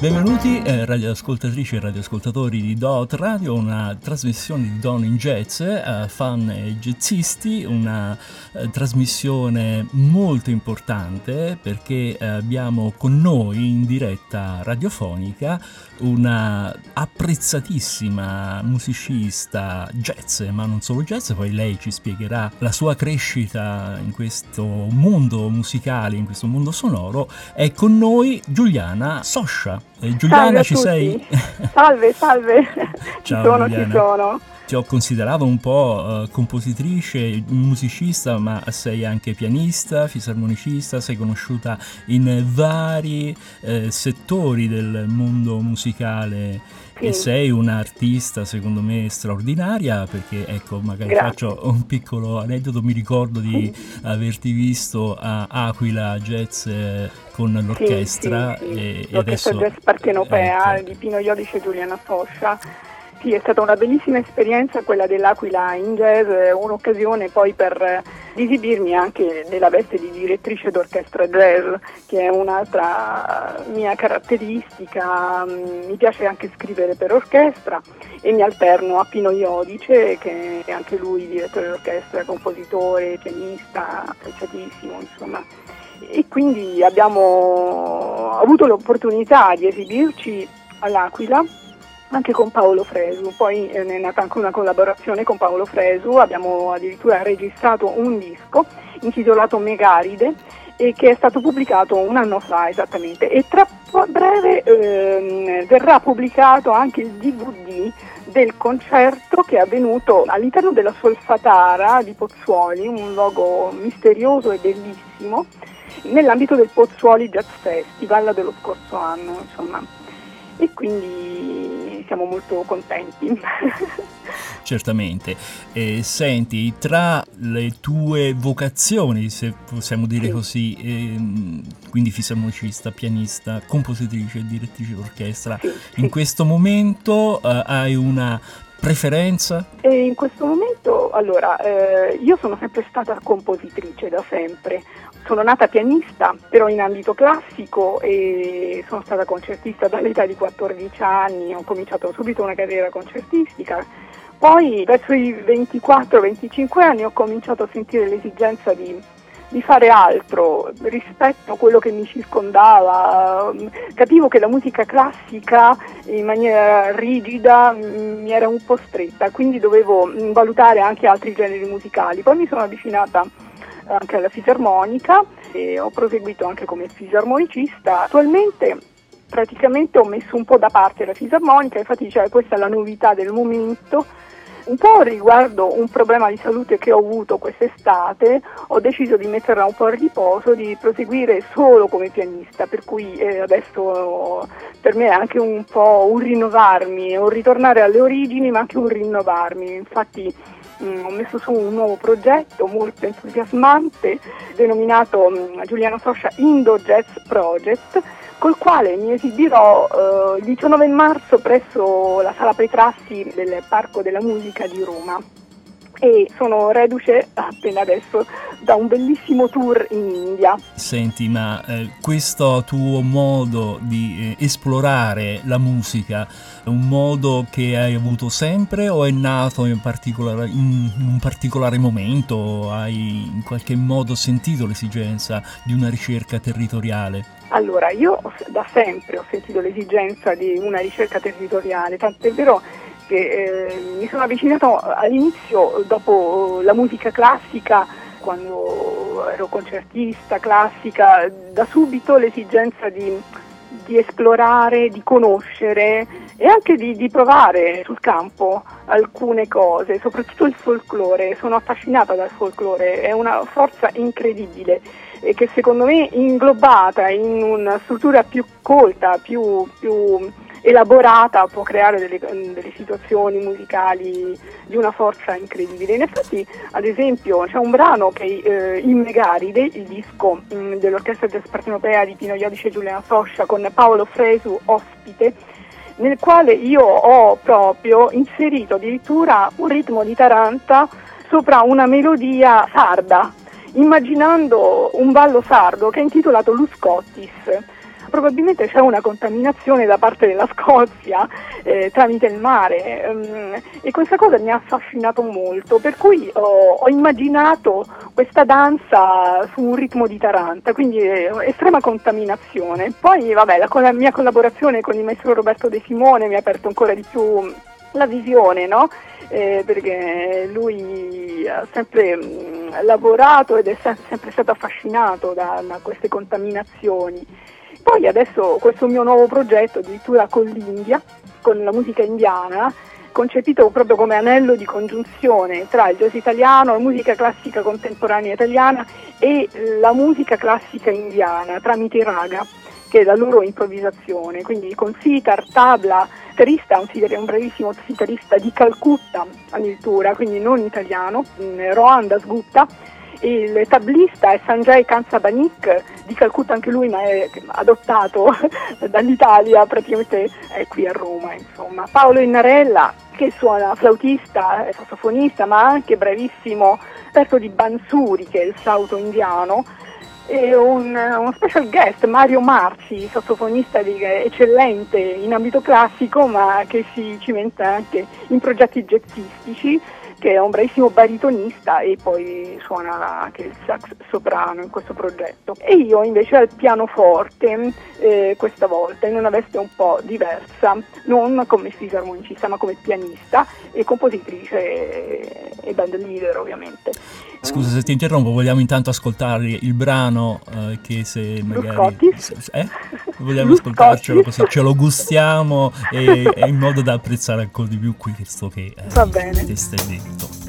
Benvenuti eh, radioascoltatrici e radioascoltatori di Dot Radio, una trasmissione di Don in Jazz, eh, fan e jazzisti, una eh, trasmissione molto importante perché eh, abbiamo con noi in diretta radiofonica una apprezzatissima musicista jazz, ma non solo jazz, poi lei ci spiegherà la sua crescita in questo mondo musicale, in questo mondo sonoro, è con noi Giuliana Soscia. Eh, Giuliana, ci sei? Salve, salve. Ciao, ci sono, Giuliana. ci sono. Ti ho considerato un po' uh, compositrice, musicista, ma sei anche pianista, fisarmonicista, sei conosciuta in vari uh, settori del mondo musicale sì. e sei un'artista secondo me straordinaria perché ecco magari Grazie. faccio un piccolo aneddoto mi ricordo di averti visto a Aquila Jazz eh, con l'orchestra sì, sì, e, e adesso Jazz Partenopea ecco. di Pino Iodice e Giuliana Foscia sì, è stata una bellissima esperienza quella dell'Aquila in jazz, un'occasione poi per esibirmi anche nella veste di direttrice d'orchestra jazz, che è un'altra mia caratteristica. Mi piace anche scrivere per orchestra e mi alterno a Pino Iodice, che è anche lui direttore d'orchestra, compositore, pianista, apprezzatissimo, insomma. E quindi abbiamo avuto l'opportunità di esibirci all'Aquila anche con Paolo Fresu, poi eh, è nata anche una collaborazione con Paolo Fresu, abbiamo addirittura registrato un disco intitolato Megaride e che è stato pubblicato un anno fa esattamente e tra breve ehm, verrà pubblicato anche il DVD del concerto che è avvenuto all'interno della Solfatara di Pozzuoli, un luogo misterioso e bellissimo, nell'ambito del Pozzuoli Jazz Festival dello scorso anno. Insomma. E quindi siamo molto contenti. Certamente. E senti, tra le tue vocazioni, se possiamo dire sì. così, ehm, quindi fisarmonicista, pianista, compositrice, direttrice d'orchestra, sì, in questo momento eh, hai una preferenza? E in questo momento, allora, eh, io sono sempre stata compositrice da sempre. Sono nata pianista, però in ambito classico e sono stata concertista dall'età di 14 anni, ho cominciato subito una carriera concertistica. Poi verso i 24-25 anni ho cominciato a sentire l'esigenza di di fare altro rispetto a quello che mi circondava. Capivo che la musica classica in maniera rigida mi era un po' stretta, quindi dovevo valutare anche altri generi musicali. Poi mi sono avvicinata anche alla fisarmonica e ho proseguito anche come fisarmonicista. Attualmente praticamente ho messo un po' da parte la fisarmonica, infatti cioè, questa è la novità del momento un po' riguardo un problema di salute che ho avuto quest'estate, ho deciso di metterla un po' a riposo, di proseguire solo come pianista, per cui eh, adesso per me è anche un po' un rinnovarmi, un ritornare alle origini ma anche un rinnovarmi. Infatti mh, mm, ho messo su un nuovo progetto molto entusiasmante denominato mh, mm, Giuliano Soscia Indo Jazz Project col quale mi esibirò eh, il 19 marzo presso la Sala Petrassi del Parco della Musica di Roma e sono reduce appena adesso da un bellissimo tour in India. Senti, ma eh, questo tuo modo di eh, esplorare la musica è un modo che hai avuto sempre o è nato in, particolare, in, in un particolare momento? Hai in qualche modo sentito l'esigenza di una ricerca territoriale? Allora, io da sempre ho sentito l'esigenza di una ricerca territoriale, tant'è vero che eh, mi sono avvicinato all'inizio dopo la musica classica, quando ero concertista classica, da subito l'esigenza di, di esplorare, di conoscere e anche di, di, provare sul campo alcune cose, soprattutto il folklore. Sono affascinata dal folklore, è una forza incredibile e che secondo me inglobata in una struttura più colta, più, più elaborata può creare delle, delle, situazioni musicali di una forza incredibile. In effetti, ad esempio, c'è un brano che eh, in Megaride, il disco mh, mm, dell'Orchestra Jazz Partenopea di Pino Iodice e Giuliana Soscia con Paolo Fresu ospite, nel quale io ho proprio inserito addirittura un ritmo di taranta sopra una melodia sarda, immaginando un ballo sardo che è intitolato Luscottis probabilmente c'è una contaminazione da parte della Scozia eh, tramite il mare um, e questa cosa mi ha affascinato molto, per cui ho, ho immaginato questa danza su un ritmo di Taranta, quindi eh, estrema contaminazione. Poi vabbè, la, la mia collaborazione con il maestro Roberto De Simone mi ha aperto ancora di più la visione, no? eh, perché lui ha sempre mh, mm, lavorato ed è sempre stato affascinato da, da, queste contaminazioni. Poi adesso questo mio nuovo progetto, addirittura con l'India, con la musica indiana, concepito proprio come anello di congiunzione tra il jazz italiano, la musica classica contemporanea italiana e la musica classica indiana tramite i raga, che è la loro improvvisazione, quindi con sitar, tabla, chitarrista, un, un bravissimo chitarrista di Calcutta addirittura, quindi non italiano, mm, Rohan Dasgupta, il tablista è Sanjay Kansabanik di Calcutta anche lui ma è adottato dall'Italia praticamente è qui a Roma insomma. Paolo Innarella che suona flautista è sassofonista ma anche bravissimo esperto di Bansuri che è il flauto indiano e un, uno special guest, Mario Marci, sassofonista di, eccellente in ambito classico ma che si cimenta anche in progetti jazzistici che è un bravissimo baritonista e poi suona anche il sax soprano in questo progetto. E io invece al pianoforte eh, questa volta in una veste un po' diversa, non come fisarmonicista ma come pianista e compositrice e, band leader ovviamente. Scusa se ti interrompo, vogliamo intanto ascoltare il brano eh, che se magari... Eh? Vogliamo ascoltarcelo così ce lo gustiamo e, e, in modo da apprezzare ancora di più questo che eh, Va bene. detto.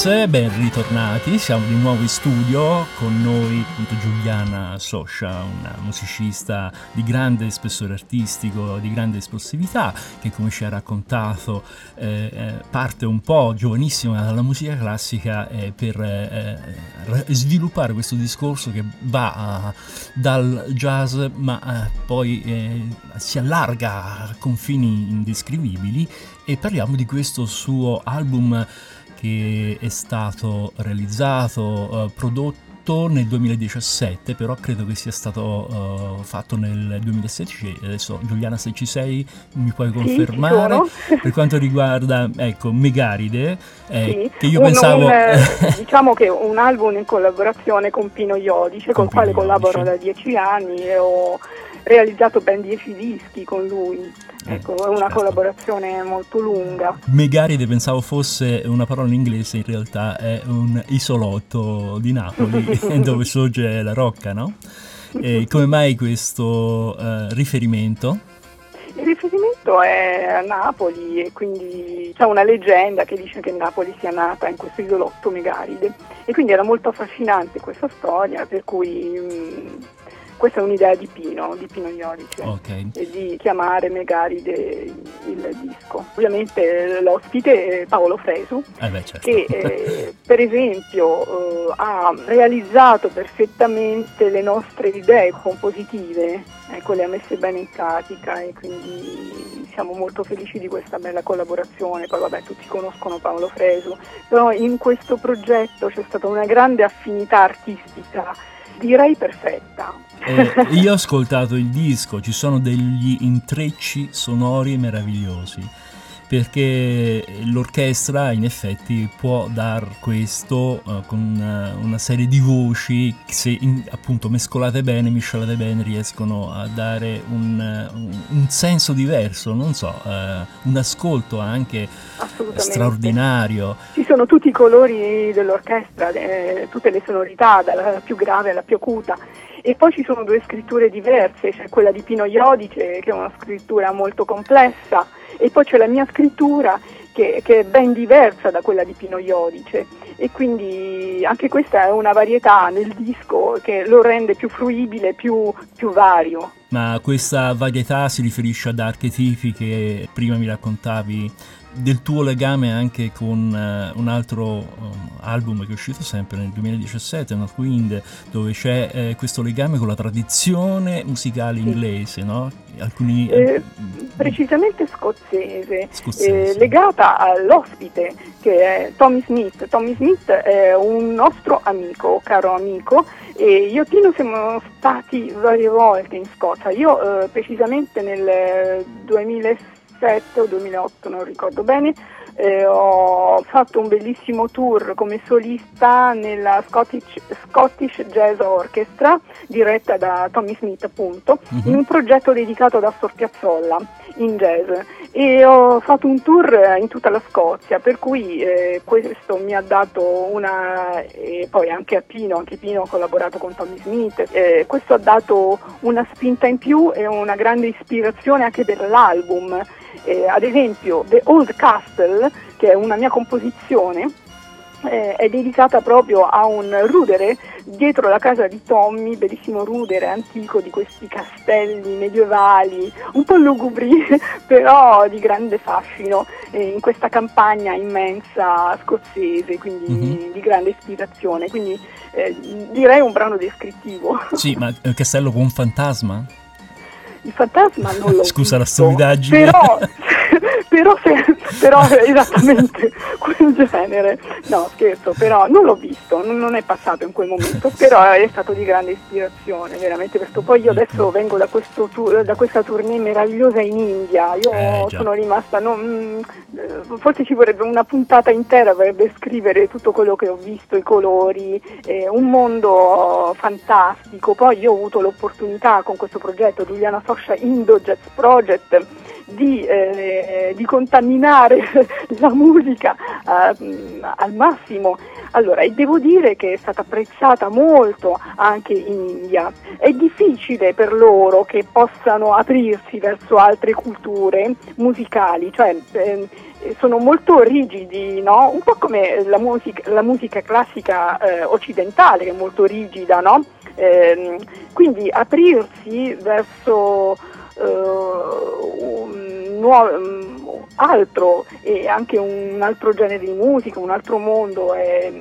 Jazz, ben ritornati, siamo di nuovo in studio con noi appunto Giuliana Soscia, una musicista di grande spessore artistico, di grande esplosività, che come ci ha raccontato eh, eh parte un po' giovanissima dalla musica classica eh, per eh, sviluppare questo discorso che va a, dal jazz ma eh, poi eh, si allarga a confini indescrivibili. E parliamo di questo suo album che è stato realizzato, uh, prodotto nel 2017, però credo che sia stato uh, fatto nel 2016. Adesso Giuliana, se ci sei, mi puoi confermare. Sì, per quanto riguarda ecco, Megaride, eh, sì. che io un, pensavo. Un, eh, diciamo che un album in collaborazione con Pino Iodice, con il quale collaboro da dieci anni e ho realizzato ben dieci dischi con lui. Ecco, è una collaborazione molto lunga. Megaride pensavo fosse una parola in inglese, in realtà è un isolotto di Napoli dove sorge la Rocca, no? E come mai questo uh, riferimento? Il riferimento è a Napoli e quindi c'è una leggenda che dice che Napoli sia nata in questo isolotto Megaride e quindi era molto affascinante questa storia per cui mh, mm, questa è un'idea di Pino, di Pino Iodice, okay. di chiamare Megaride il disco. Ovviamente l'ospite è Paolo Fresu, eh beh, certo. che eh, per esempio eh, ha realizzato perfettamente le nostre idee compositive, ecco, le ha messe bene in pratica e quindi siamo molto felici di questa bella collaborazione. Poi vabbè tutti conoscono Paolo Fresu, però in questo progetto c'è stata una grande affinità artistica direi perfetta. Eh, io ho ascoltato il disco, ci sono degli intrecci sonori meravigliosi perché l'orchestra in effetti può dar questo uh, con una, una, serie di voci che se in, appunto mescolate bene, miscelate bene riescono a dare un, un, un senso diverso, non so, uh, un ascolto anche straordinario. Ci sono tutti i colori dell'orchestra, eh, tutte le sonorità, dalla più grave alla più acuta. E poi ci sono due scritture diverse, c'è quella di Pino Iodice che è una scrittura molto complessa e poi c'è la mia scrittura che, che, è ben diversa da quella di Pino Iodice e quindi anche questa è una varietà nel disco che lo rende più fruibile, più, più vario. Ma questa varietà si riferisce ad archetipi che prima mi raccontavi del tuo legame anche con uh, un altro um, album che è uscito sempre nel 2017, North Wind, dove c'è eh, questo legame con la tradizione musicale inglese, no? Alcuni, eh, precisamente scozzese, scozzese. Eh, legata all'ospite che è Tommy Smith. Tommy Smith è un nostro amico, caro amico, e io e Tino siamo stati varie volte in Scozia. Io eh, precisamente nel 2006 2007 o 2008, non ricordo bene, eh, ho fatto un bellissimo tour come solista nella Scottish, Scottish Jazz Orchestra diretta da Tommy Smith appunto uh-huh. in un progetto dedicato ad Astor Piazzolla in jazz. E ho fatto un tour in tutta la Scozia per cui eh, questo mi ha dato una e poi anche a Pino, anche Pino ha collaborato con Tommy Smith eh, questo ha dato una spinta in più e una grande ispirazione anche per l'album eh, ad esempio The Old Castle, che è una mia composizione, eh, è dedicata proprio a un rudere dietro la casa di Tommy, bellissimo rudere antico di questi castelli medievali, un po' lugubri, però di grande fascino, eh, in questa campagna immensa scozzese, quindi mm-hmm. di grande ispirazione. Quindi eh, direi un brano descrittivo. Sì, ma il castello con un fantasma? Il fantasma non lo Scusa visto, la stupidaggine. Però, però, se, però esattamente quel genere. No, scherzo, però non l'ho visto, non, non, è passato in quel momento, però è stato di grande ispirazione, veramente questo. Poi io adesso vengo da, tour, da questa tournée meravigliosa in India, io eh, sono rimasta, non, mm, forse ci vorrebbe una puntata intera per descrivere tutto quello che ho visto, i colori, eh, un mondo fantastico. Poi io ho avuto l'opportunità con questo progetto Giuliana Soscia Indo Jazz Project di, eh, di contaminare la musica eh, al massimo. Allora, e devo dire che è stata apprezzata molto anche in India. È difficile per loro che possano aprirsi verso altre culture musicali, cioè eh, sono molto rigidi, no? un po' come la musica, la musica classica eh, occidentale che è molto rigida, no? eh, quindi aprirsi verso un nuovo, um, altro e anche un altro genere di musica, un altro mondo è,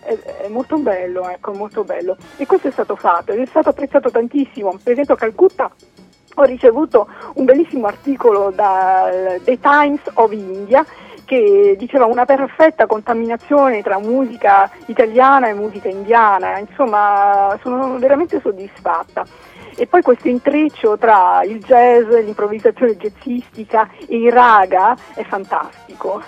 è, è, molto bello, ecco, molto bello. E questo è stato fatto ed è stato apprezzato tantissimo. Per esempio a Calcutta ho ricevuto un bellissimo articolo dal The Times of India che diceva una perfetta contaminazione tra musica italiana e musica indiana, insomma sono veramente soddisfatta. E poi questo intreccio tra il jazz, l'improvvisazione jazzistica e il raga è fantastico.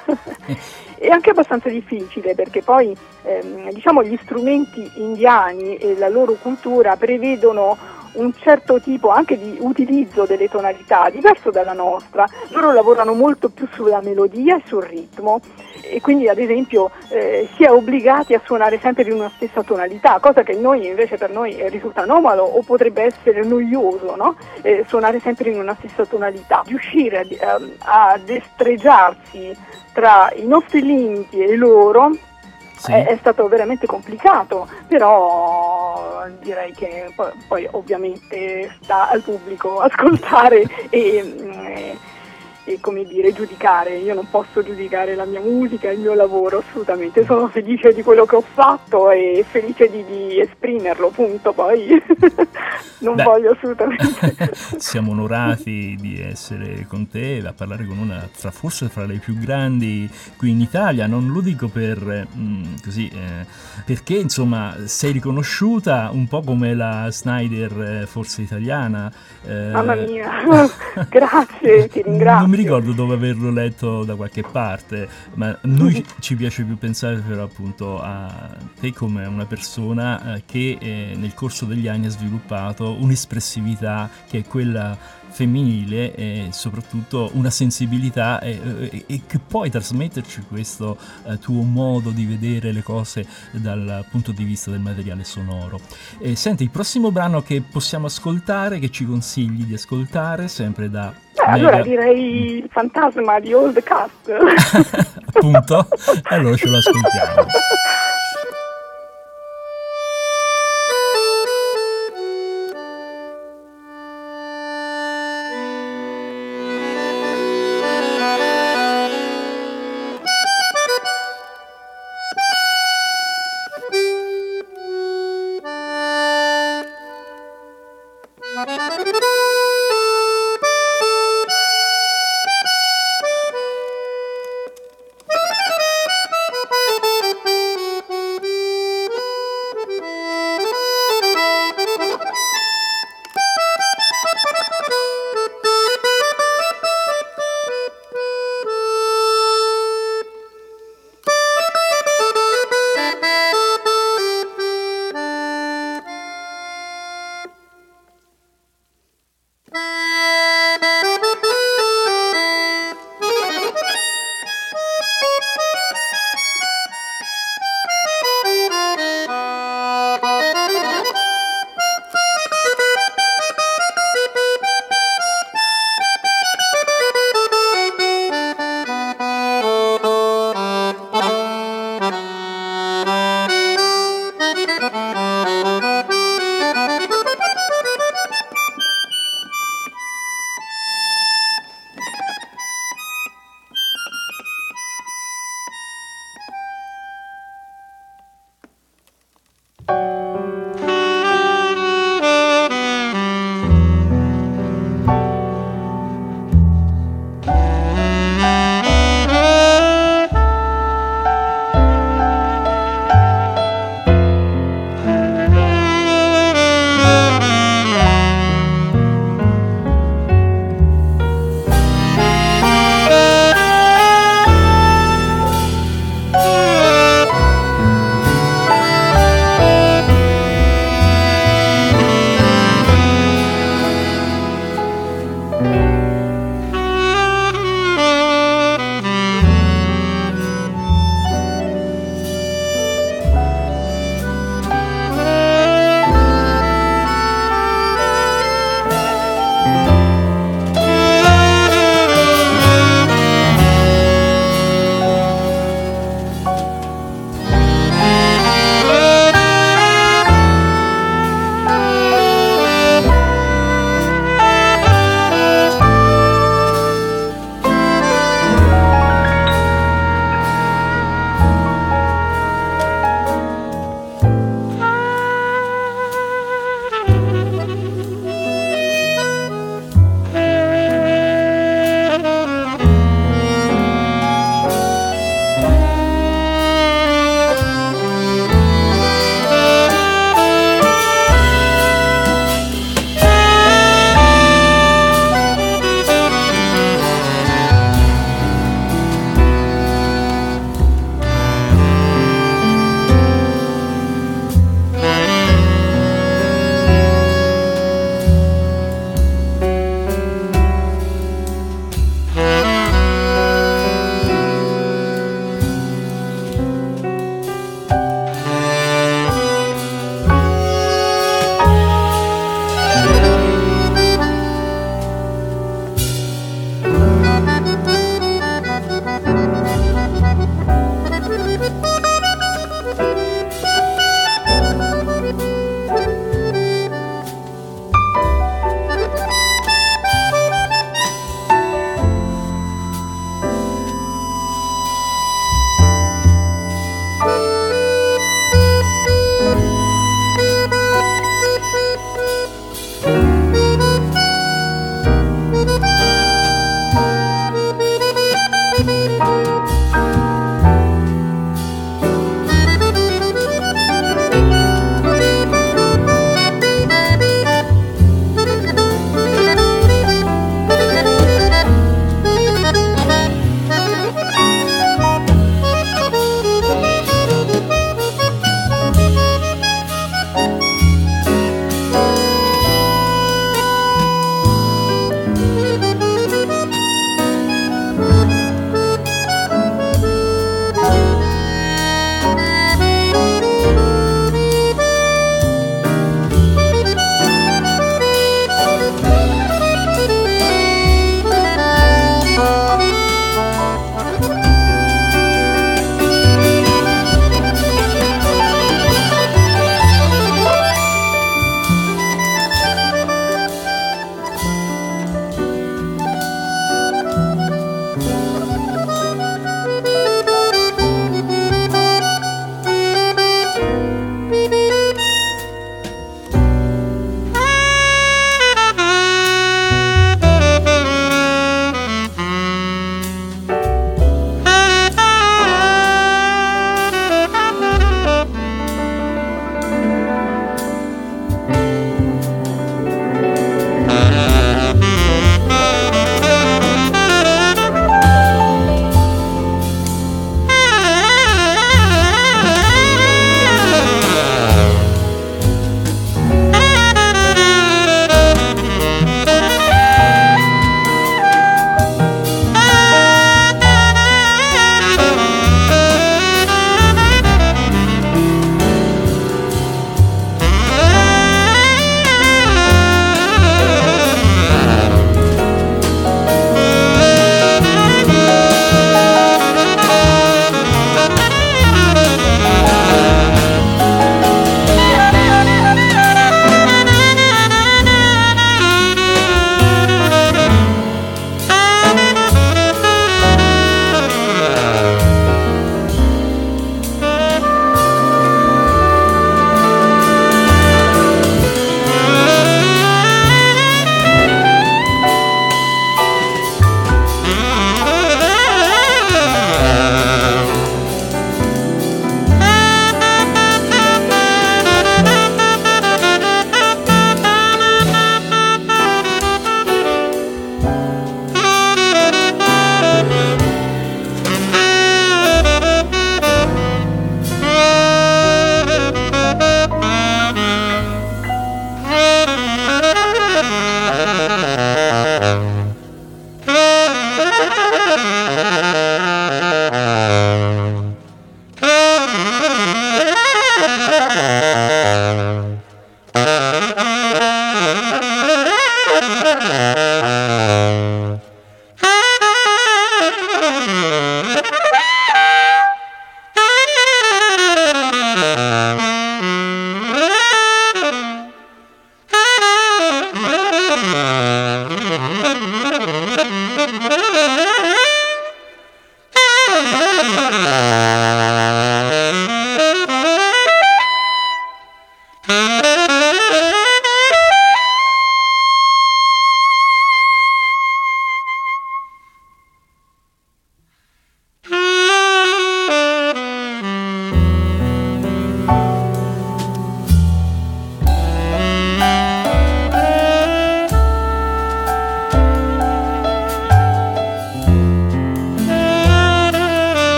è anche abbastanza difficile perché poi ehm, diciamo, gli strumenti indiani e la loro cultura prevedono un certo tipo anche di utilizzo delle tonalità diverso dalla nostra. Loro lavorano molto più sulla melodia e sul ritmo e quindi ad esempio eh, si è obbligati a suonare sempre in una stessa tonalità, cosa che noi invece per noi risulta anomalo o potrebbe essere noioso, no? eh, suonare sempre in una stessa tonalità. Riuscire a, ehm, a destreggiarsi tra i nostri limiti e loro sì. è, è, stato veramente complicato, però direi che poi, poi ovviamente sta al pubblico ascoltare e, e come dire giudicare, io non posso giudicare la mia musica, il mio lavoro assolutamente, sono felice di quello che ho fatto e felice di, di esprimerlo, punto, poi non Beh, voglio assolutamente. siamo onorati di essere con te a parlare con una tra forse fra le più grandi qui in Italia, non lo dico per mh, mm, così, eh, perché insomma sei riconosciuta un po' come la Snyder eh, forse italiana. Eh, Mamma mia, grazie, ti ringrazio mi ricordo dove averlo letto da qualche parte, ma noi ci piace più pensare però appunto a te come una persona eh, che eh, nel corso degli anni ha sviluppato un'espressività che è quella femminile e soprattutto una sensibilità e, e, che puoi trasmetterci questo eh, tuo modo di vedere le cose dal punto di vista del materiale sonoro. E, senti, il prossimo brano che possiamo ascoltare, che ci consigli di ascoltare, sempre da... Eh, allora direi il fantasma di Old Cast. Appunto, allora ce lo ascoltiamo.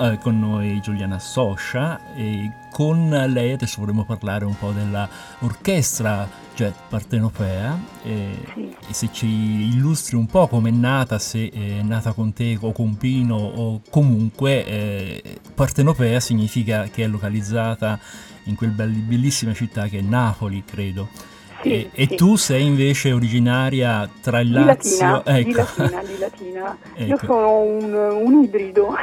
eh, con noi Giuliana Soscia e con lei adesso vorremmo parlare un po' dell'orchestra jet partenopea e, sì. e, se ci illustri un po' come è nata, se è nata con te o con Pino o comunque eh, partenopea significa che è localizzata in quel bellissima città che è Napoli, credo. Sì, e, e tu sei invece originaria tra il Lazio... Latina, ecco. di Latina, di Latina. ecco. Io sono un, un ibrido,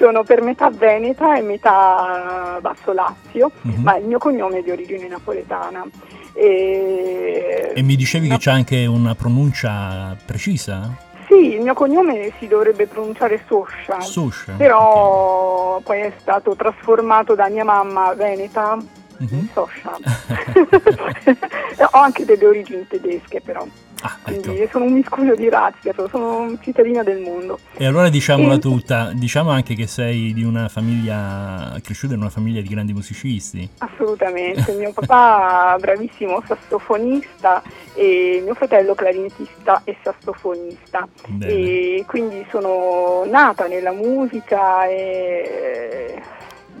sono per metà veneta e metà basso Lazio, uh-huh. ma il mio cognome è di origine napoletana. E, e mi dicevi no. che c'è anche una pronuncia precisa? Sì, il mio cognome si dovrebbe pronunciare Soscia, Soscia però okay. poi è stato trasformato da mia mamma veneta mm-hmm. social. Ho anche delle origini tedesche però. Ah, ecco. Quindi sono un miscuglio di razze, sono cittadina del mondo. E allora diciamola e... tutta, diciamo anche che sei di una famiglia, cresciuta in una famiglia di grandi musicisti. Assolutamente, mio papà bravissimo sassofonista e mio fratello clarinettista e sassofonista. Bene. E quindi sono nata nella musica e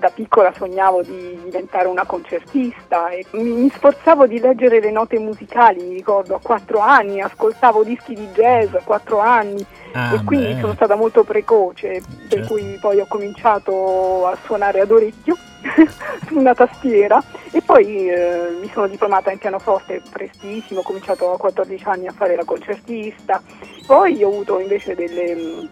da piccola sognavo di diventare una concertista e mi, mi, sforzavo di leggere le note musicali, mi ricordo a quattro anni, ascoltavo dischi di jazz a quattro anni ah, e quindi beh. sono stata molto precoce, certo. per cui poi ho cominciato a suonare ad orecchio su una tastiera e poi eh, mi sono diplomata in pianoforte prestissimo, ho cominciato a 14 anni a fare la concertista, poi ho avuto invece delle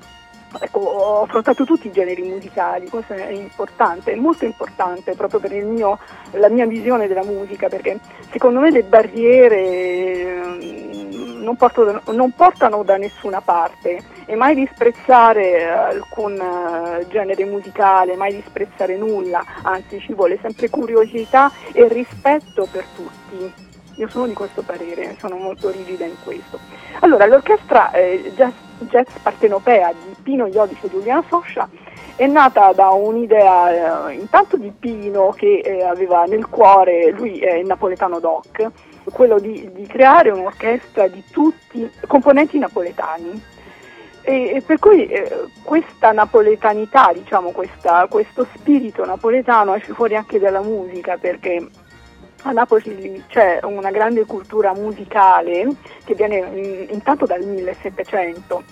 Ecco, ho affrontato tutti i generi musicali, questo è importante, è molto importante proprio per mio, la mia visione della musica, perché secondo me le barriere mm, non, portano, non portano da nessuna parte e mai disprezzare alcun eh, genere musicale, mai disprezzare nulla, anzi ci vuole sempre curiosità e rispetto per tutti. Io sono di questo parere, sono molto rigida in questo. Allora, l'orchestra eh, jazz, jazz partenopea di Pino Iodice e Giuliano Soscia è nata da un'idea eh, intanto di Pino che eh, aveva nel cuore, lui è il napoletano doc, quello di, di creare un'orchestra di tutti componenti napoletani. E, e per cui eh, questa napoletanità, diciamo, questa, questo spirito napoletano esce fuori anche dalla musica perché a Napoli c'è una grande cultura musicale che viene intanto dal 1700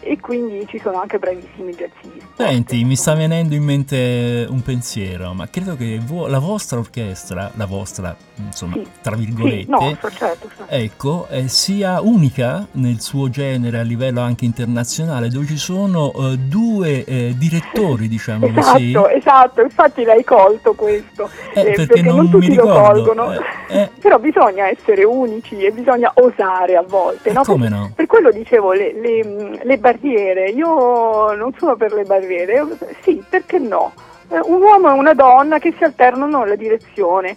e quindi ci sono anche bravissimi jazzisti. Senti, mi sta venendo in mente un pensiero, ma credo che vo- la vostra orchestra, la vostra, insomma, sì. tra virgolette, sì, no, certo, certo. ecco, eh, sia unica nel suo genere a livello anche internazionale, dove ci sono eh, due eh, direttori, diciamo esatto, così. Esatto, infatti l'hai colto questo, eh, perché, perché, non, non tutti lo colgono, eh, eh. però bisogna essere unici e bisogna osare a volte. No? Come no? Per quello dicevo, le, le, le barriere, io non sono per le barriere, sì, perché no? Eh, un uomo e una donna che si alternano alla direzione.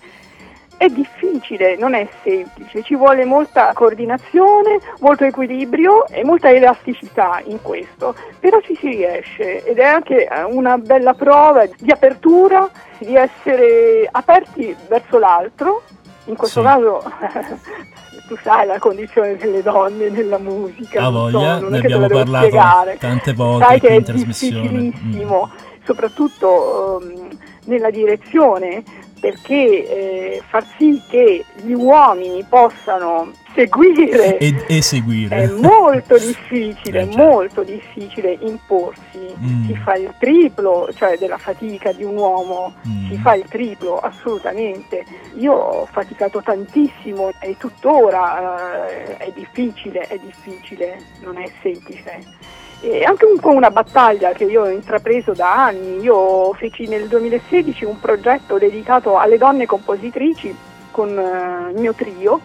È difficile, non è semplice, ci vuole molta coordinazione, molto equilibrio e molta elasticità in questo, però ci si riesce ed è anche una bella prova di apertura, di essere aperti verso l'altro, in questo sì. caso tu sai la condizione delle donne nella musica. A voglia, so, ne abbiamo parlato spiegare. tante volte sai che è in trasmissione. difficilissimo, mm. soprattutto um, nella direzione, perché eh, far sì che gli uomini possano seguire ed eseguire è molto difficile, eh, molto difficile imporsi, mm. si fa il triplo, cioè della fatica di un uomo, mm. si fa il triplo assolutamente. Io ho faticato tantissimo e tuttora eh, è difficile, è difficile, non è semplice. E anche un po' una battaglia che io ho intrapreso da anni. Io feci nel 2016 un progetto dedicato alle donne compositrici con uh, il mio trio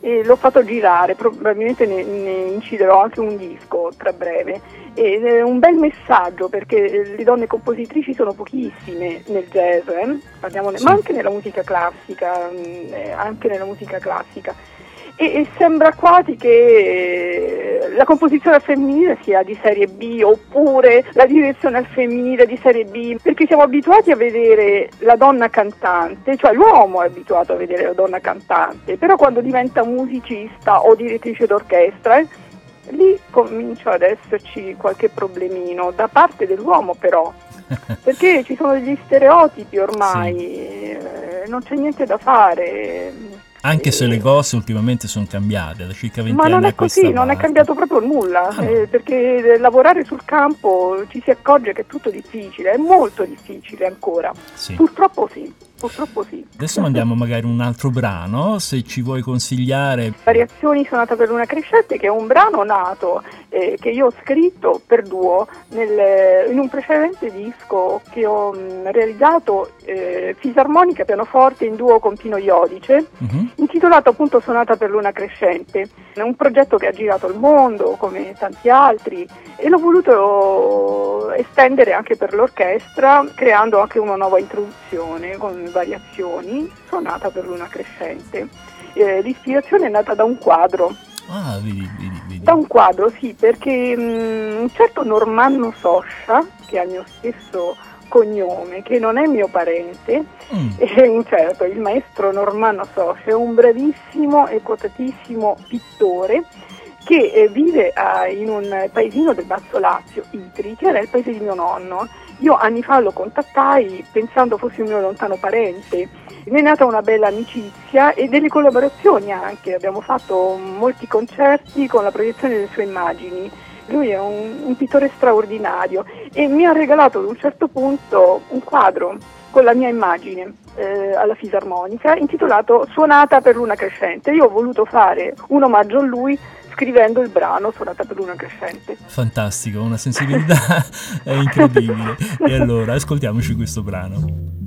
e l'ho fatto girare, probabilmente ne, ne, inciderò anche un disco tra breve. Ed è un bel messaggio perché le donne compositrici sono pochissime nel jazz, eh? Parliamone, sì. ma anche nella musica classica, eh, anche nella musica classica e, sembra quasi che la composizione al femminile sia di serie B oppure la direzione al femminile di serie B, perché siamo abituati a vedere la donna cantante, cioè l'uomo è abituato a vedere la donna cantante, però quando diventa musicista o direttrice d'orchestra eh, lì comincia ad esserci qualche problemino, da parte dell'uomo però, perché ci sono degli stereotipi ormai, sì. eh, non c'è niente da fare. Anche se le cose ultimamente sono cambiate da circa 20 Ma anni. Ma non è così, non è cambiato proprio nulla, ah, no. eh, perché lavorare sul campo ci si accorge che è tutto difficile, è molto difficile ancora. Sì. Purtroppo sì. Purtroppo sì. Adesso mandiamo magari un altro brano, se ci vuoi consigliare. Variazioni Sonata per Luna Crescente, che è un brano nato eh, che io ho scritto per duo nel, in un precedente disco che ho mh, realizzato eh, fisarmonica pianoforte in duo con Pino Iodice, uh-huh. intitolato appunto Sonata per Luna Crescente. È un progetto che ha girato il mondo come tanti altri e l'ho voluto estendere anche per l'orchestra, creando anche una nuova introduzione con variazioni, sonata per luna crescente. Eh, l'ispirazione è nata da un quadro. Ah, vedi, vedi, vedi. Da un quadro, sì, perché mh, mm, un certo Normanno Soscia, che ha il mio stesso cognome, che non è mio parente, mm. è un certo, il maestro Normanno Soscia è un bravissimo e quotatissimo pittore che eh, vive eh, in un paesino del Basso Lazio, Itri, che era il paese di mio nonno io anni fa lo contattai pensando fosse un mio lontano parente, ne è nata una bella amicizia e delle collaborazioni anche, abbiamo fatto molti concerti con la proiezione delle sue immagini. Lui è un, un pittore straordinario e mi ha regalato ad un certo punto un quadro con la mia immagine eh, alla fisarmonica intitolato Suonata per luna crescente. Io ho voluto fare un omaggio a lui scrivendo il brano Sonata per luna crescente. Fantastico, una sensibilità incredibile. E allora ascoltiamoci questo brano.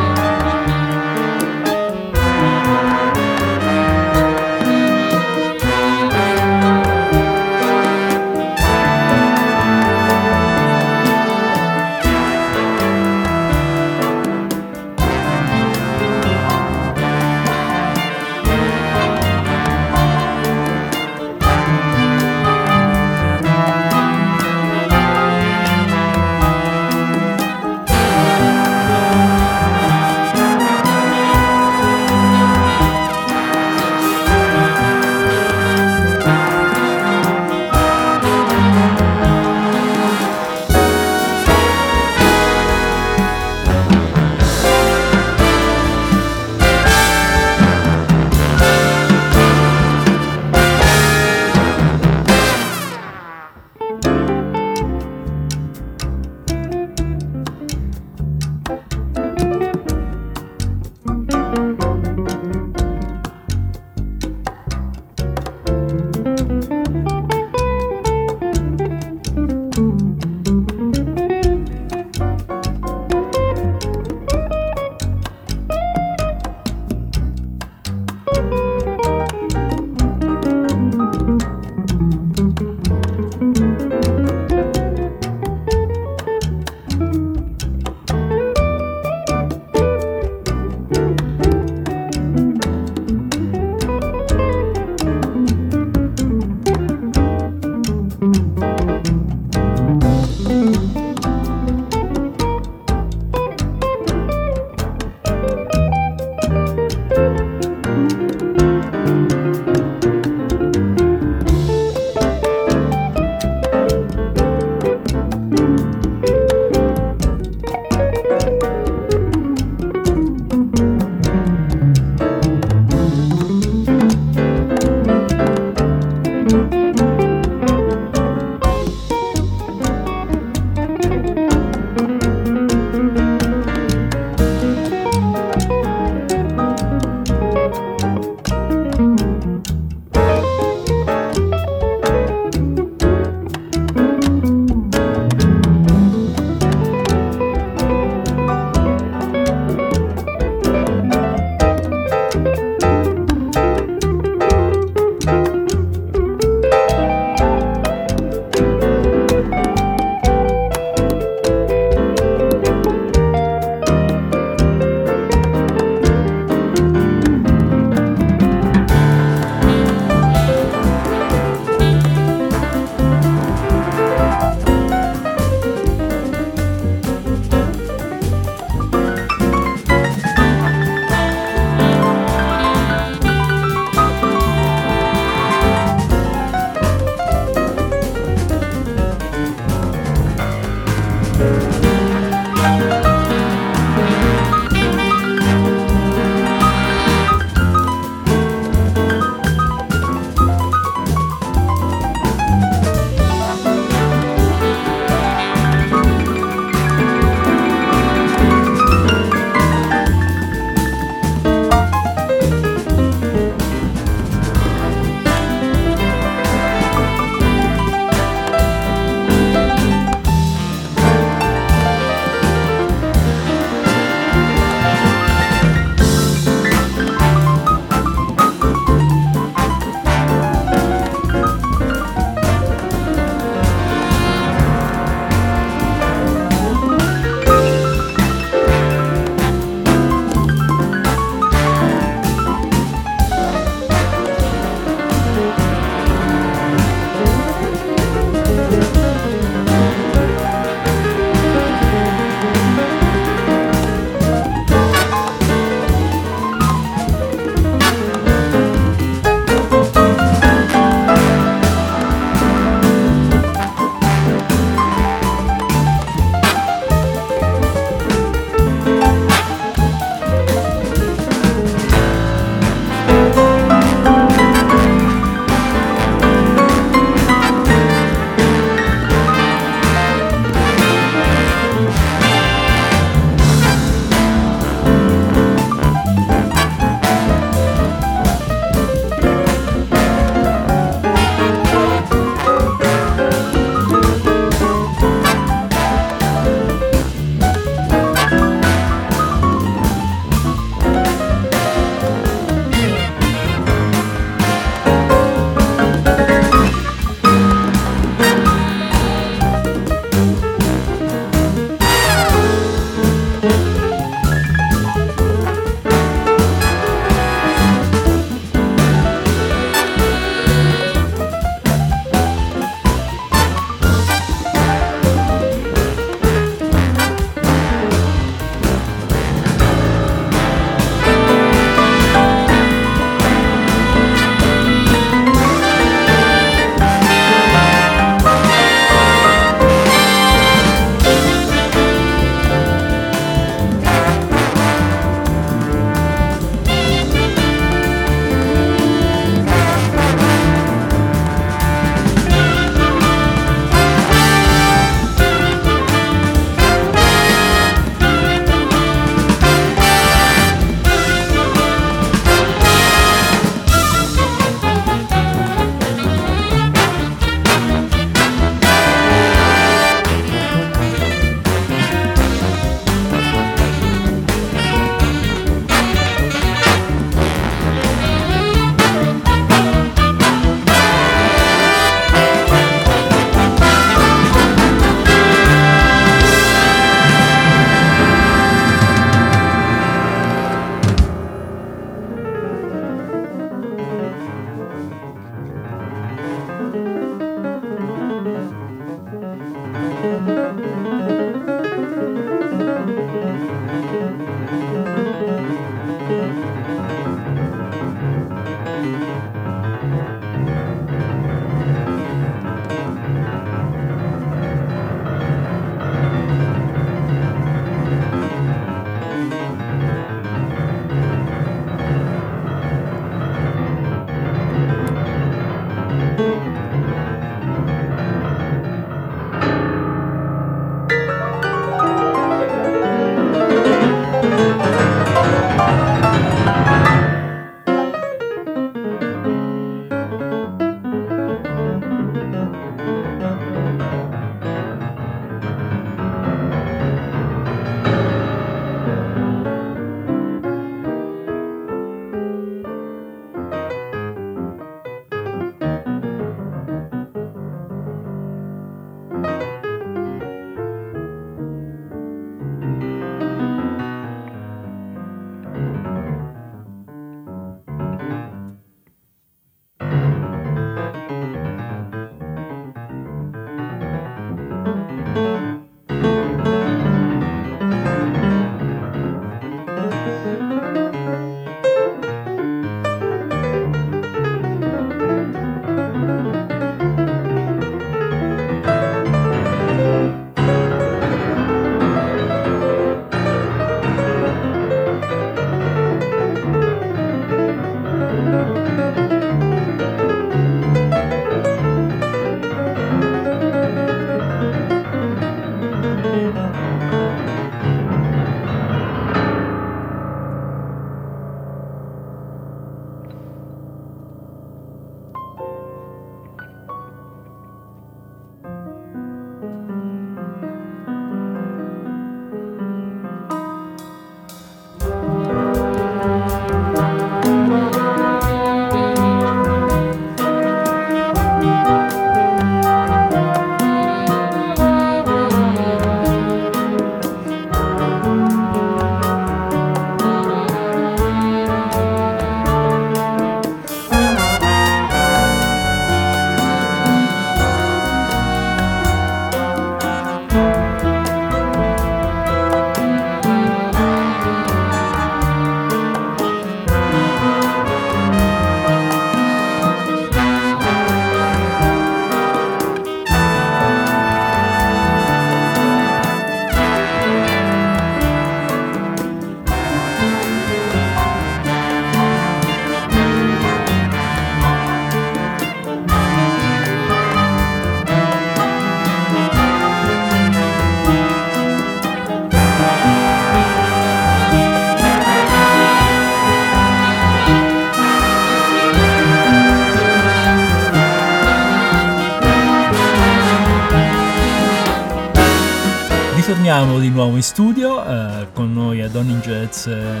Studio eh, con noi a Donny Jazz eh,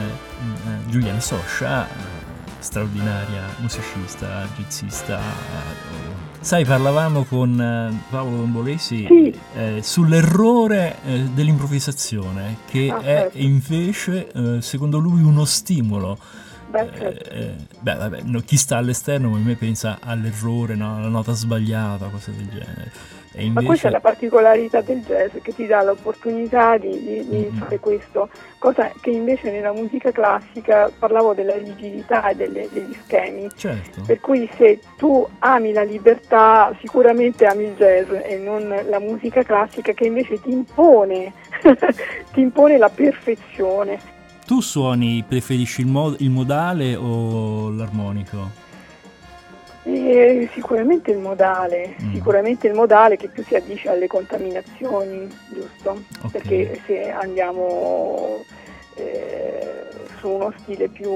Giuliana Soscia, straordinaria musicista, jazzista. Sai, parlavamo con eh, Paolo Dombolesi Sì. eh, sull'errore eh, dell'improvvisazione, che Ah, è certo. invece, eh, secondo lui, uno stimolo. Beh, certo. Eh, eh, beh, vabbè, no, chi sta all'esterno come me pensa all'errore, no? alla nota sbagliata, cose del genere. E Ma questa invece, è la particolarità del jazz che ti dà l'opportunità di, di- di Mhm. fare questo, cosa che invece nella musica classica parlavo della rigidità e delle- degli schemi. certo, Per cui se tu ami la libertà, sicuramente ami il jazz e non la musica classica che invece ti impone, ti impone la perfezione. tu suoni, preferisci il, mo- il modale o l'armonico? E sicuramente il modale, Mm. sicuramente il modale che più si addice alle contaminazioni, giusto? Ok. Perché se andiamo eh, su uno stile più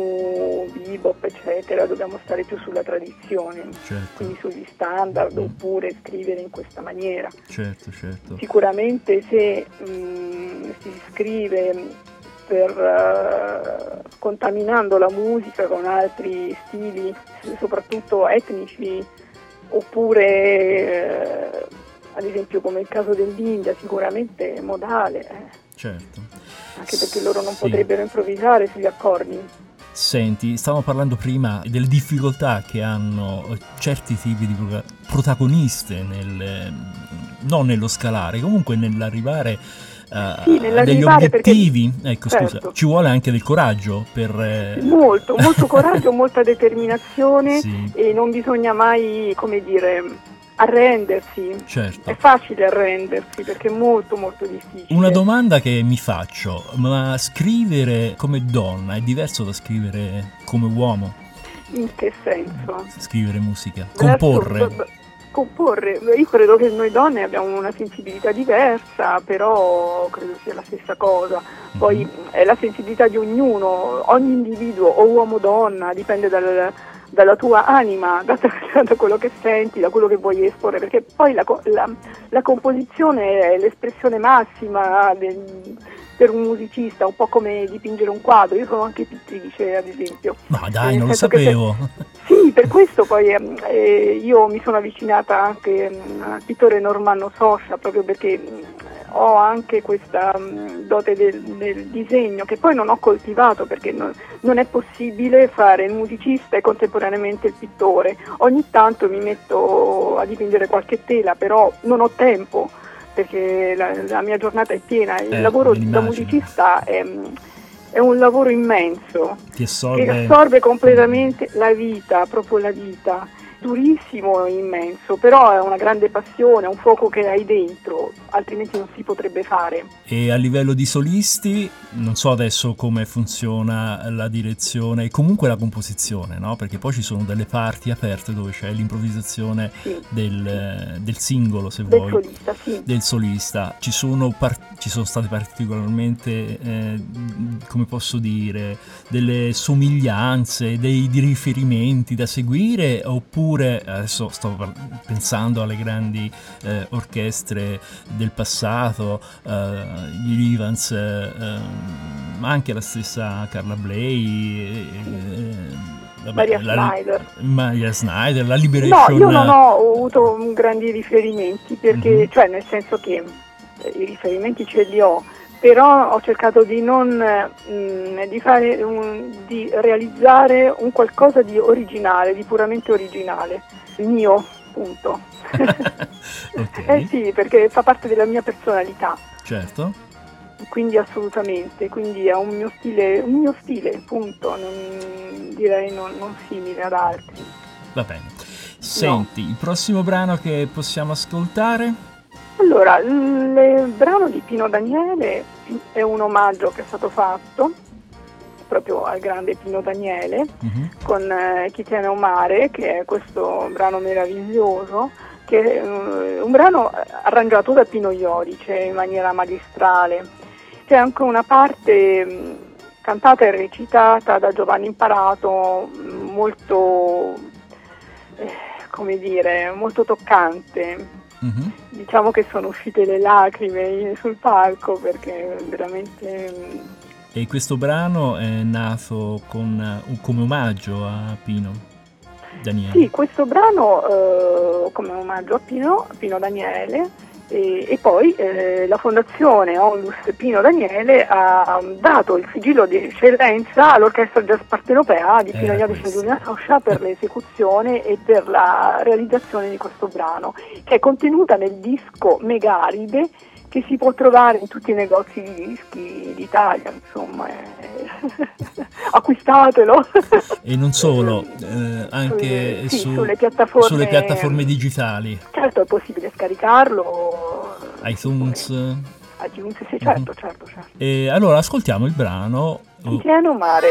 bebop, eccetera, dobbiamo stare più sulla tradizione, Certo, quindi sugli standard Mm. oppure scrivere in questa maniera. certo, certo. Sicuramente se mm, si scrive per, eh, contaminando la musica con altri stili, soprattutto etnici, oppure eh, ad esempio come il caso dell'India, sicuramente modale, eh, certo. anche perché loro non Sì. potrebbero improvvisare sugli accordi. Senti, stavamo parlando prima delle difficoltà che hanno certi tipi di prota- protagoniste nel, non nello scalare, comunque nell'arrivare Sì, a degli nell'arrivare perché- obiettivi. Ecco, scusa, Certo. ci vuole anche del coraggio per... eh, Molto, molto coraggio, molta determinazione sì, e non bisogna mai, come dire, arrendersi. certo. È facile arrendersi perché è molto molto difficile. Una domanda che mi faccio, ma scrivere come donna è diverso da scrivere come uomo? In che senso? Scrivere musica, Verso- comporre. b- comporre. Io credo che noi donne abbiamo una sensibilità diversa, però credo sia la stessa cosa. Poi Mhm. è la sensibilità di ognuno, ogni individuo o uomo o donna, dipende dal- dalla tua anima, da, da quello che senti, da quello che vuoi esporre, perché poi la, la- la composizione è l'espressione massima del- per un musicista, un po' come dipingere un quadro. Io sono anche pittrice, ad esempio. Ma dai, Nel non lo che se- sapevo. Sì, per questo poi ehm, eh, io mi sono avvicinata anche ehm, al pittore Normanno Soscia, proprio perché mh, ho anche questa mh, dote del, del disegno che poi non ho coltivato perché non, non è possibile fare il musicista e contemporaneamente il pittore. Ogni tanto mi metto a dipingere qualche tela, però non ho tempo perché la, la mia giornata è piena. Il Eh, lavoro da musicista è, è un lavoro immenso che assorbe... assorbe completamente la vita, proprio la vita. Durissimo e immenso, però è una grande passione, è un fuoco che hai dentro, altrimenti non si potrebbe fare. E a livello di solisti, non so adesso come funziona la direzione e comunque la composizione, no? Perché poi ci sono delle parti aperte dove c'è l'improvvisazione Sì, del, del singolo, se del vuoi. solista, sì. del solista ci sono, par- ci sono state particolarmente eh, come posso dire delle somiglianze dei riferimenti da seguire oppure adesso sto pensando alle grandi eh, orchestre del passato eh, gli Evans eh, ehm, ma anche la stessa Carla Bley eh, vabbè, Maria la- Schneider. Maria Snyder, la No, Liberation io non ho avuto grandi riferimenti, perché, Mhm. cioè nel senso che i riferimenti ce li ho, però ho cercato di non eh, mm, di fare un- di realizzare un qualcosa di originale, di puramente originale, mio, punto. ok, Eh sì, perché fa parte della mia personalità, certo. quindi assolutamente, quindi è un mio stile, un mio stile, punto, non, direi non, non simile ad altri. Va bene. Senti, il prossimo brano che possiamo ascoltare? Allora, il brano di Pino Daniele è un omaggio che è stato fatto proprio al grande Pino Daniele Mhm. con eh, Chi tiene un mare, che è questo brano meraviglioso, che è eh, un brano arrangiato da Pino Iorice in maniera magistrale. C'è anche una parte mh, cantata e recitata da Giovanni Imparato mh, molto, eh, come dire, molto toccante mm-hmm. diciamo che sono uscite le lacrime sul palco perché veramente... E questo brano è nato con, come omaggio a Pino? Daniele. Sì, questo brano eh, come omaggio a Pino, Pino Daniele e, e poi eh, la fondazione Onlus Pino Daniele ha dato il sigillo di eccellenza all'orchestra jazz partenopea di Pino Daniele e Giulia Soscia per l'esecuzione e per la realizzazione di questo brano, che è contenuta nel disco Megaride che si può trovare in tutti i negozi di dischi d'Italia, insomma, eh. acquistatelo. E non solo, eh, anche sì, su, sulle, piattaforme, sulle, piattaforme, digitali. Certo, è possibile scaricarlo. iTunes. iTunes, sì, certo, uh-huh. certo, certo. E allora ascoltiamo il brano. Piano Mare.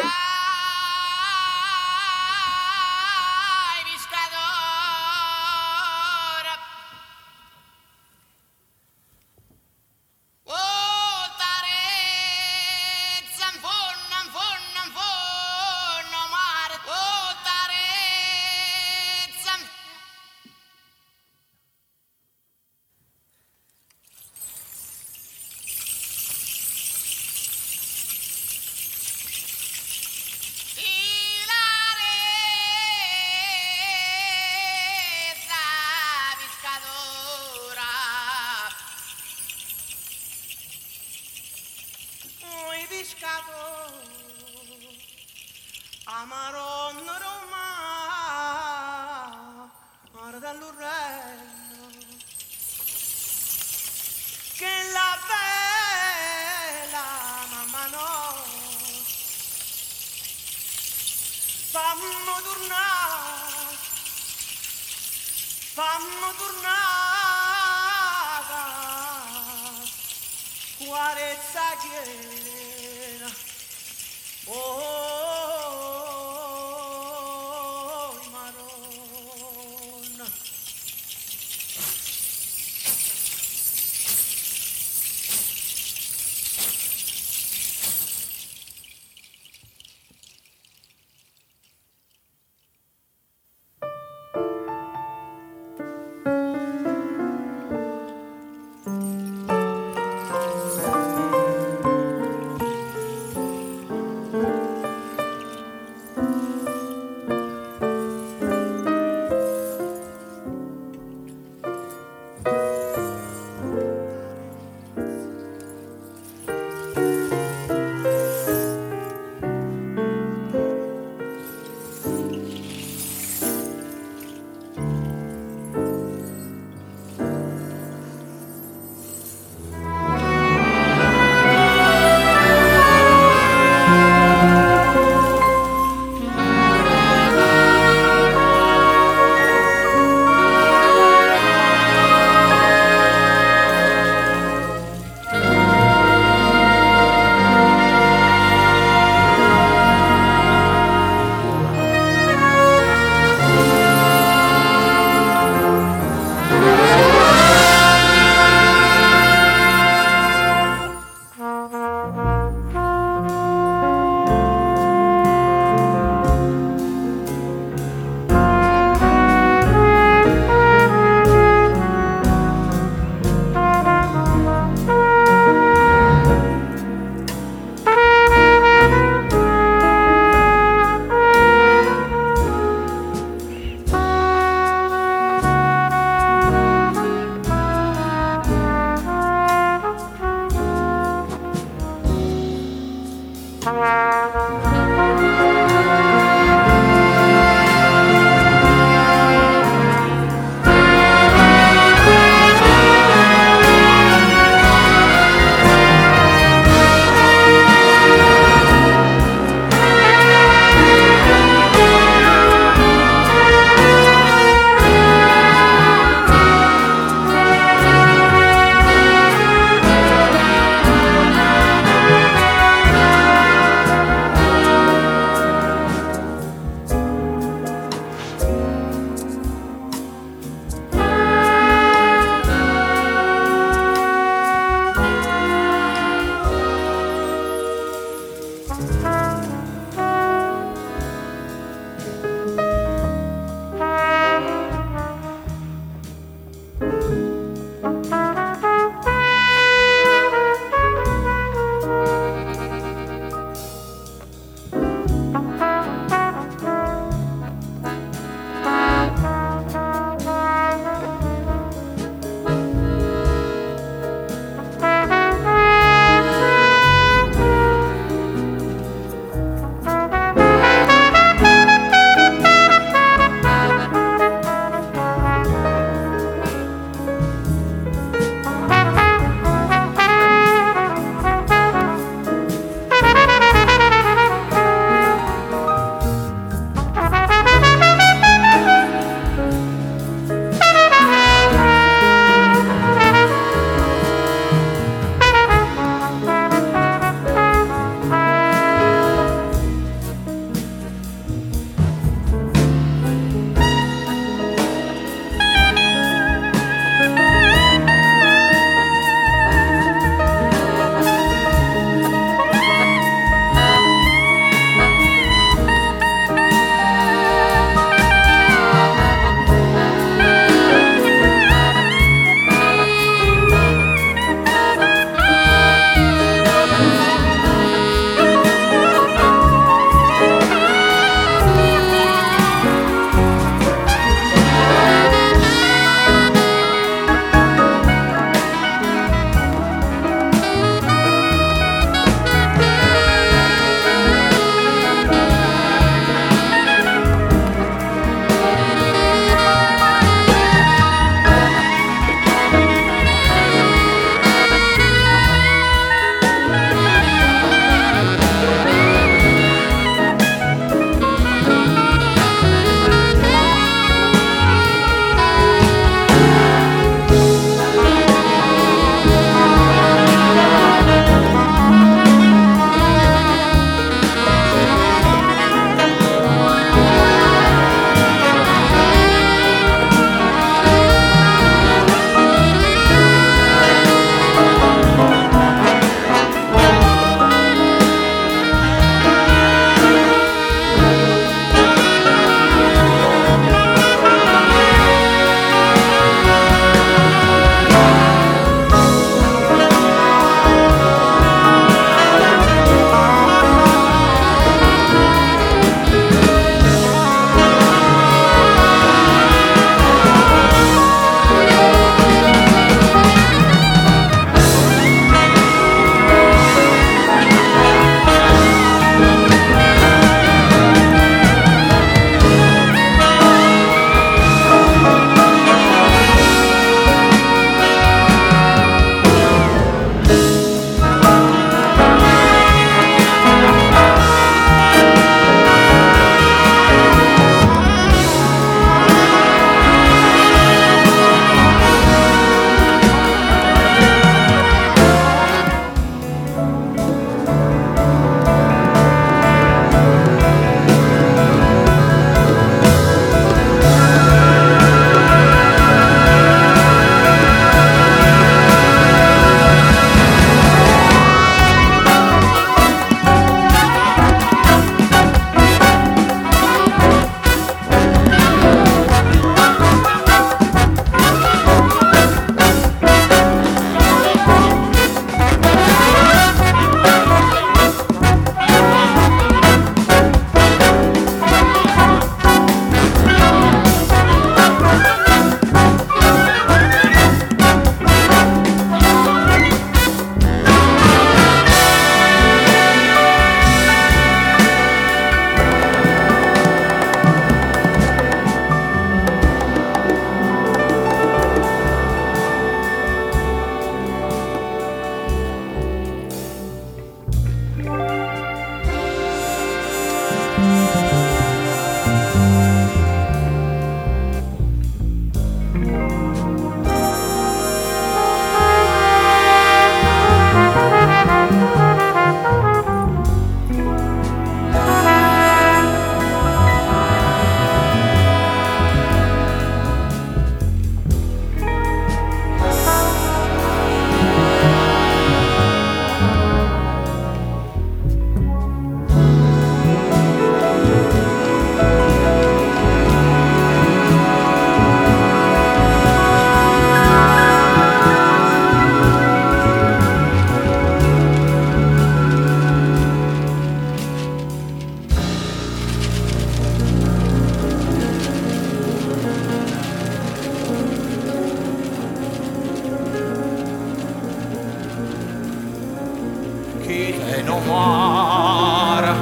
No more.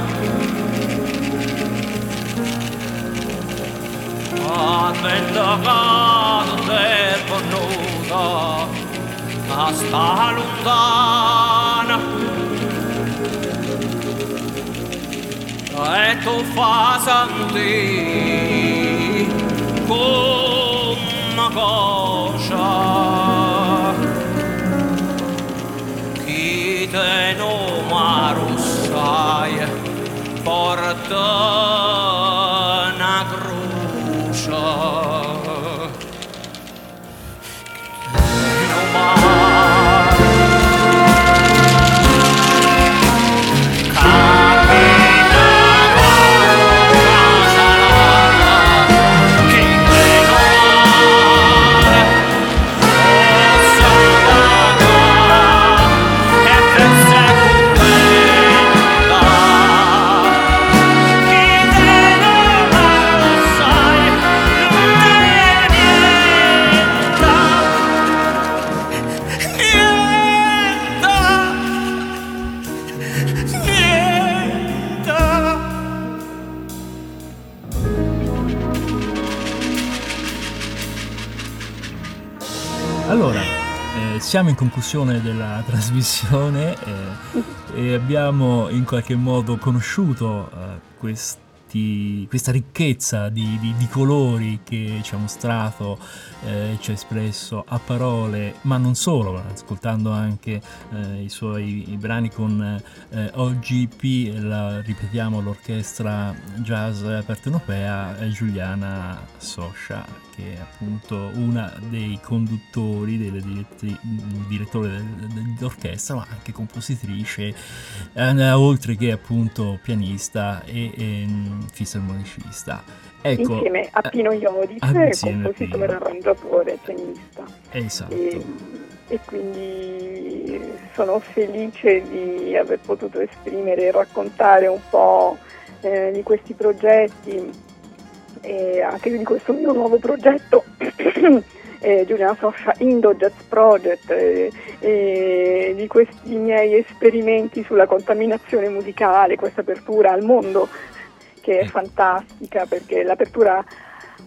Avventacato tempo nudo, sta lontana. E tu fa sentire Oh. Siamo in conclusione della trasmissione eh, e abbiamo in qualche modo conosciuto eh, questi, questa ricchezza di, di, di, colori che ci ha mostrato, eh, ci ha espresso a parole, ma non solo, ascoltando anche eh, i suoi i brani con eh, OGP, la, ripetiamo l'orchestra jazz partenopea Giuliana Soscia, che è appunto una dei conduttori, delle direttore dell'orchestra, ma anche compositrice, eh, oltre che appunto pianista e, e fisarmonicista. Ecco, insieme a Pino Iodice, ah, compositore, arrangiatore, pianista. Esatto. E, e quindi sono felice di aver potuto esprimere e raccontare un po' eh, di questi progetti e anche di questo mio nuovo progetto eh, Giuliana Soscia Indo Jazz Project eh, eh, di questi miei esperimenti sulla contaminazione musicale, questa apertura al mondo che è fantastica perché l'apertura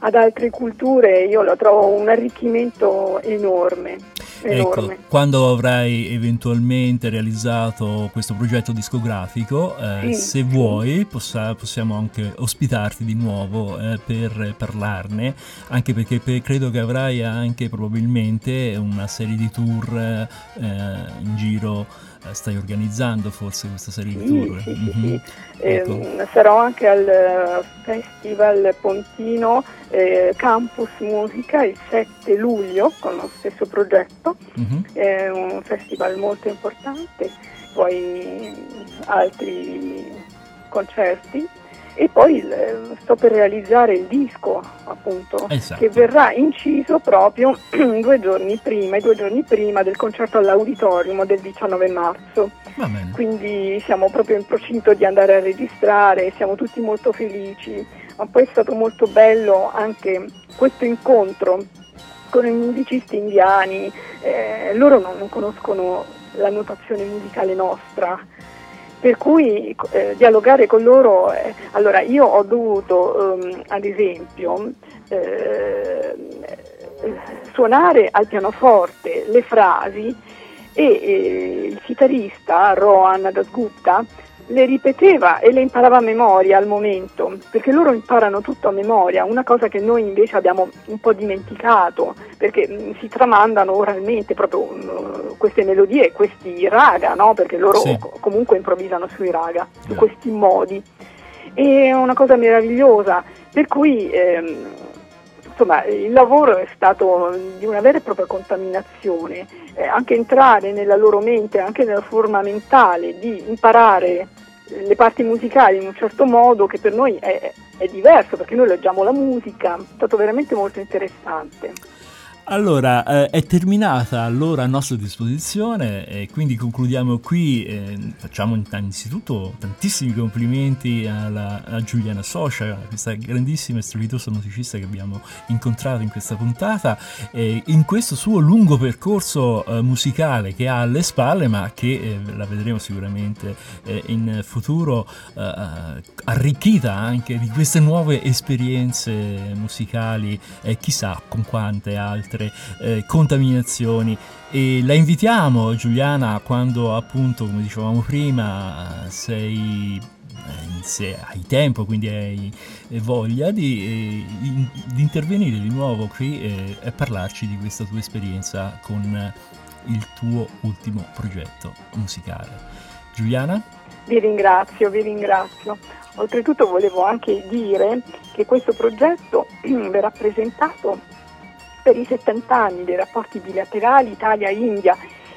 ad altre culture io la trovo un arricchimento enorme. Enorme. Ecco, quando avrai eventualmente realizzato questo progetto discografico, eh, sì, se vuoi possa, possiamo anche ospitarti di nuovo eh, per parlarne, anche perché per, credo che avrai anche probabilmente una serie di tour eh, in giro stai organizzando forse questa serie di tour. Sì, sì, mm-hmm. sì. Ecco. Eh, sarò anche al Festival Pontino eh, Campus Musica il 7 luglio con lo stesso progetto, mm-hmm. è un festival molto importante, poi altri concerti e poi il, sto per realizzare il disco appunto esatto. che verrà inciso proprio due giorni prima, i due giorni prima del concerto all'auditorium del 19 marzo. Quindi siamo proprio in procinto di andare a registrare siamo tutti molto felici. Ma poi è stato molto bello anche questo incontro con i musicisti indiani. Eh, loro non, non conoscono la notazione musicale nostra per cui eh, dialogare con loro, eh, allora io ho dovuto um, ad esempio eh, suonare al pianoforte le frasi e eh, il chitarrista Rohan Dasgupta le ripeteva e le imparava a memoria al momento, perché loro imparano tutto a memoria, una cosa che noi invece abbiamo un po' dimenticato, perché mh, mm, si tramandano oralmente proprio mh, mm, queste melodie, questi raga, no? perché loro sì. co- comunque improvvisano sui raga, su questi modi. È una cosa meravigliosa, per cui ehm, insomma, il lavoro è stato di una vera e propria contaminazione, eh, anche entrare nella loro mente, anche nella forma mentale, di imparare le parti musicali in un certo modo che per noi è, è diverso perché noi leggiamo la musica, è stato veramente molto interessante. Allora, eh, è terminata l'ora a nostra disposizione e quindi concludiamo qui. Eh, facciamo innanzitutto tantissimi complimenti alla, a Giuliana Socia, questa grandissima e strepitosa musicista che abbiamo incontrato in questa puntata, eh, in questo suo lungo percorso eh, musicale che ha alle spalle, ma che eh, la vedremo sicuramente eh, in futuro arricchita anche di queste nuove esperienze musicali, chissà con quante altre altre eh, contaminazioni e la invitiamo Giuliana quando appunto come dicevamo prima sei eh, se hai tempo, quindi hai eh, voglia di, eh, di intervenire di nuovo qui e, e, parlarci di questa tua esperienza con il tuo ultimo progetto musicale. Giuliana? Vi ringrazio, vi ringrazio. Oltretutto volevo anche dire che questo progetto verrà presentato per i 70 anni dei rapporti bilaterali Italia-India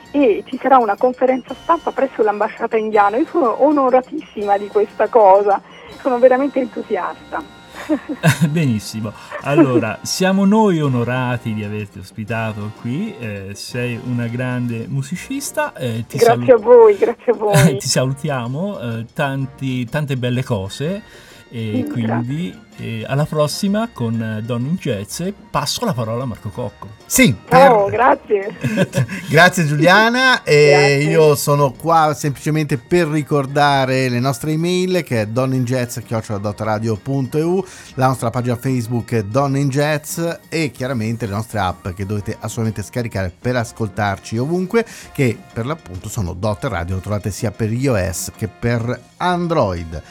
e ci sarà una conferenza stampa presso l'ambasciata indiana. Io sono onoratissima di questa cosa, sono veramente entusiasta. Benissimo, allora siamo noi onorati di averti ospitato qui, eh, sei una grande musicista. Eh, grazie salut- a voi, grazie a voi. ti salutiamo, eh, tanti, tante belle cose e quindi eh, alla prossima con eh, Don in Jazz. Passo la parola a Marco Cocco. Sì, per... oh, grazie. grazie Giuliana. grazie. io sono qua semplicemente per ricordare le nostre email che è donninjazz.eu, la nostra pagina Facebook è Don in Jazz e chiaramente le nostre app che dovete assolutamente scaricare per ascoltarci ovunque, che per l'appunto sono Dot Radio, lo trovate sia per iOS che per Android.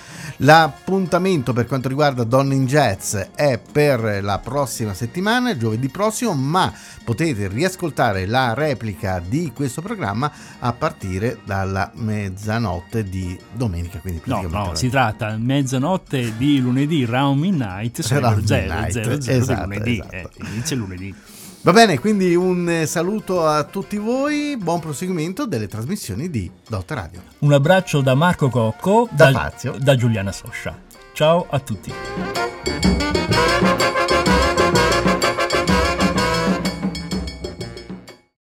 L'appuntamento per quanto riguarda Don in Jazz è per la prossima settimana, giovedì prossimo, ma potete riascoltare la replica di questo programma a partire dalla mezzanotte di domenica. Quindi no, no, si tratta mezzanotte di lunedì, round midnight, 000 esatto, di lunedì, esatto. eh, inizia lunedì. Va bene, quindi un eh, saluto a tutti voi, buon proseguimento delle trasmissioni di Dot Radio. Un abbraccio da Marco Cocco, da, da, da Giuliana Soscia. Ciao a tutti.